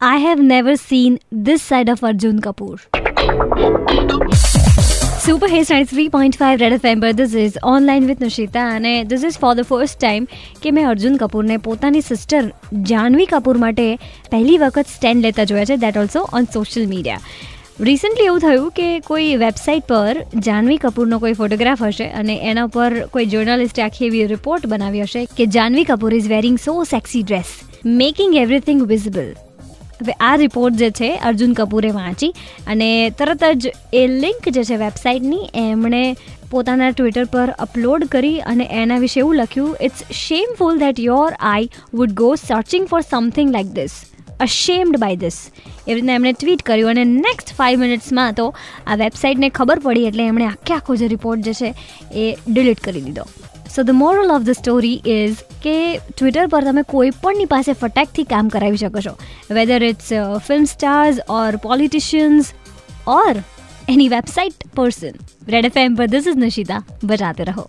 I have never seen this side of Arjun Kapoor. Super hits ninety three point five red F M પર this is online with Nishita અને this is for the first time કે મેં અર્જુન કપૂરને પોતાની sister Jahnavi કપૂર માટે પહેલી વખત stand લેતા જોયા છે that also on social media recently એવું થયું કે કોઈ વેબસાઇટ પર જાહ્નવી કપૂરનો કોઈ ફોટોગ્રાફ હશે અને એના પર કોઈ જર્નલિસ્ટે આખી એવી રિપોર્ટ બનાવી હશે કે Janhvi Kapoor is wearing so sexy dress making everything visible હવે આ રિપોર્ટ જે છે, અર્જુન કપૂરે વાંચી અને તરત જ એ લિંક જે છે વેબસાઇટની એમણે પોતાના ટ્વિટર પર અપલોડ કરી અને એના વિશે એવું લખ્યું it's shameful that your I would go searching for something like this ashamed by this એવી રીતના એમણે ટ્વીટ કર્યું અને નેક્સ્ટ ફાઇવ મિનિટ્સમાં તો આ વેબસાઇટને ખબર પડી એટલે એમણે આખે આખો જે રિપોર્ટ જે છે, એ ડિલીટ કરી દીધો. so the moral of the story is કે ટ્વિટર પર તમે કોઈ પણની પાસે ફટાકથી કામ કરાવી શકો છો whether it's film stars or politicians or any website person red F M પર દિસ ઇઝ નશિતા બજાતે રહો